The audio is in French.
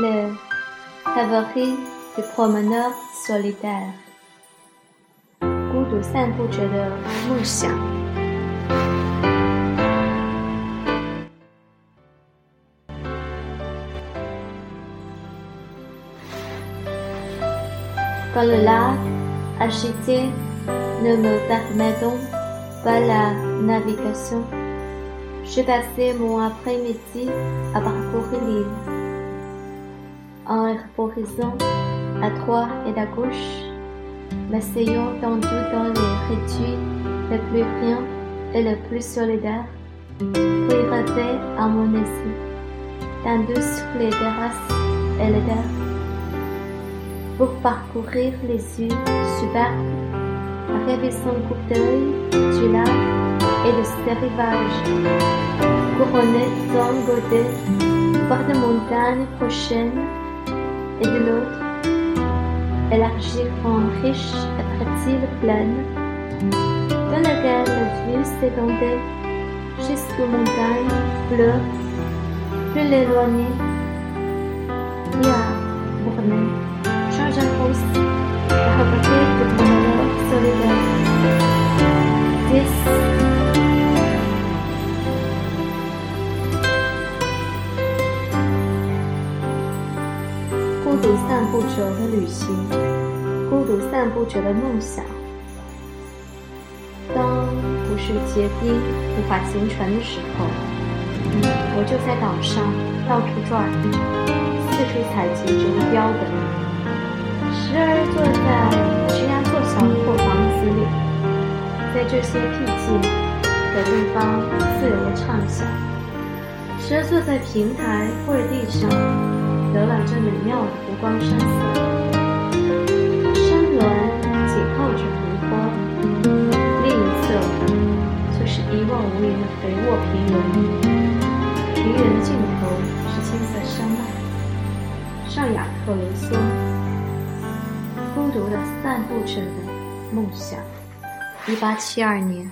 le favori du promeneur solitaire，孤独散步者的梦想。Quand le lac agité ne me permet donc pas la navigation, je passais mon après-midi à parcourir l'île. En reposant à droite et à gauche, m'asseyant tendu dans les réduits les plus riants et les plus solidaires, puis rêver à mon aise, tendu sur les terrasses et les terres pour parcourir les îles superbes, son coup d'œil du lac et de ses rivages, couronné d'un côté par des montagnes prochaines et de l'autre, élargir en riche et fertile plaine, dans laquelle la vue s'étendait jusqu'aux montagnes bleues, plus éloignées, et à Bournet. 独散步者的旅行，孤独散步者的梦想。当不是结冰无法行船的时候，我就在岛上到处转，四处采集植物标本。时而坐在石崖座小破房子里，在这些僻静的地方自由的畅想；时而坐在平台或者地上，浏览这美妙的光山色。山峦紧靠着湖泊，另一侧就是一望无垠的肥沃平原，平原尽头是青色山脉，上雅克卢梭。孤独的散步者的梦想。一八七二年。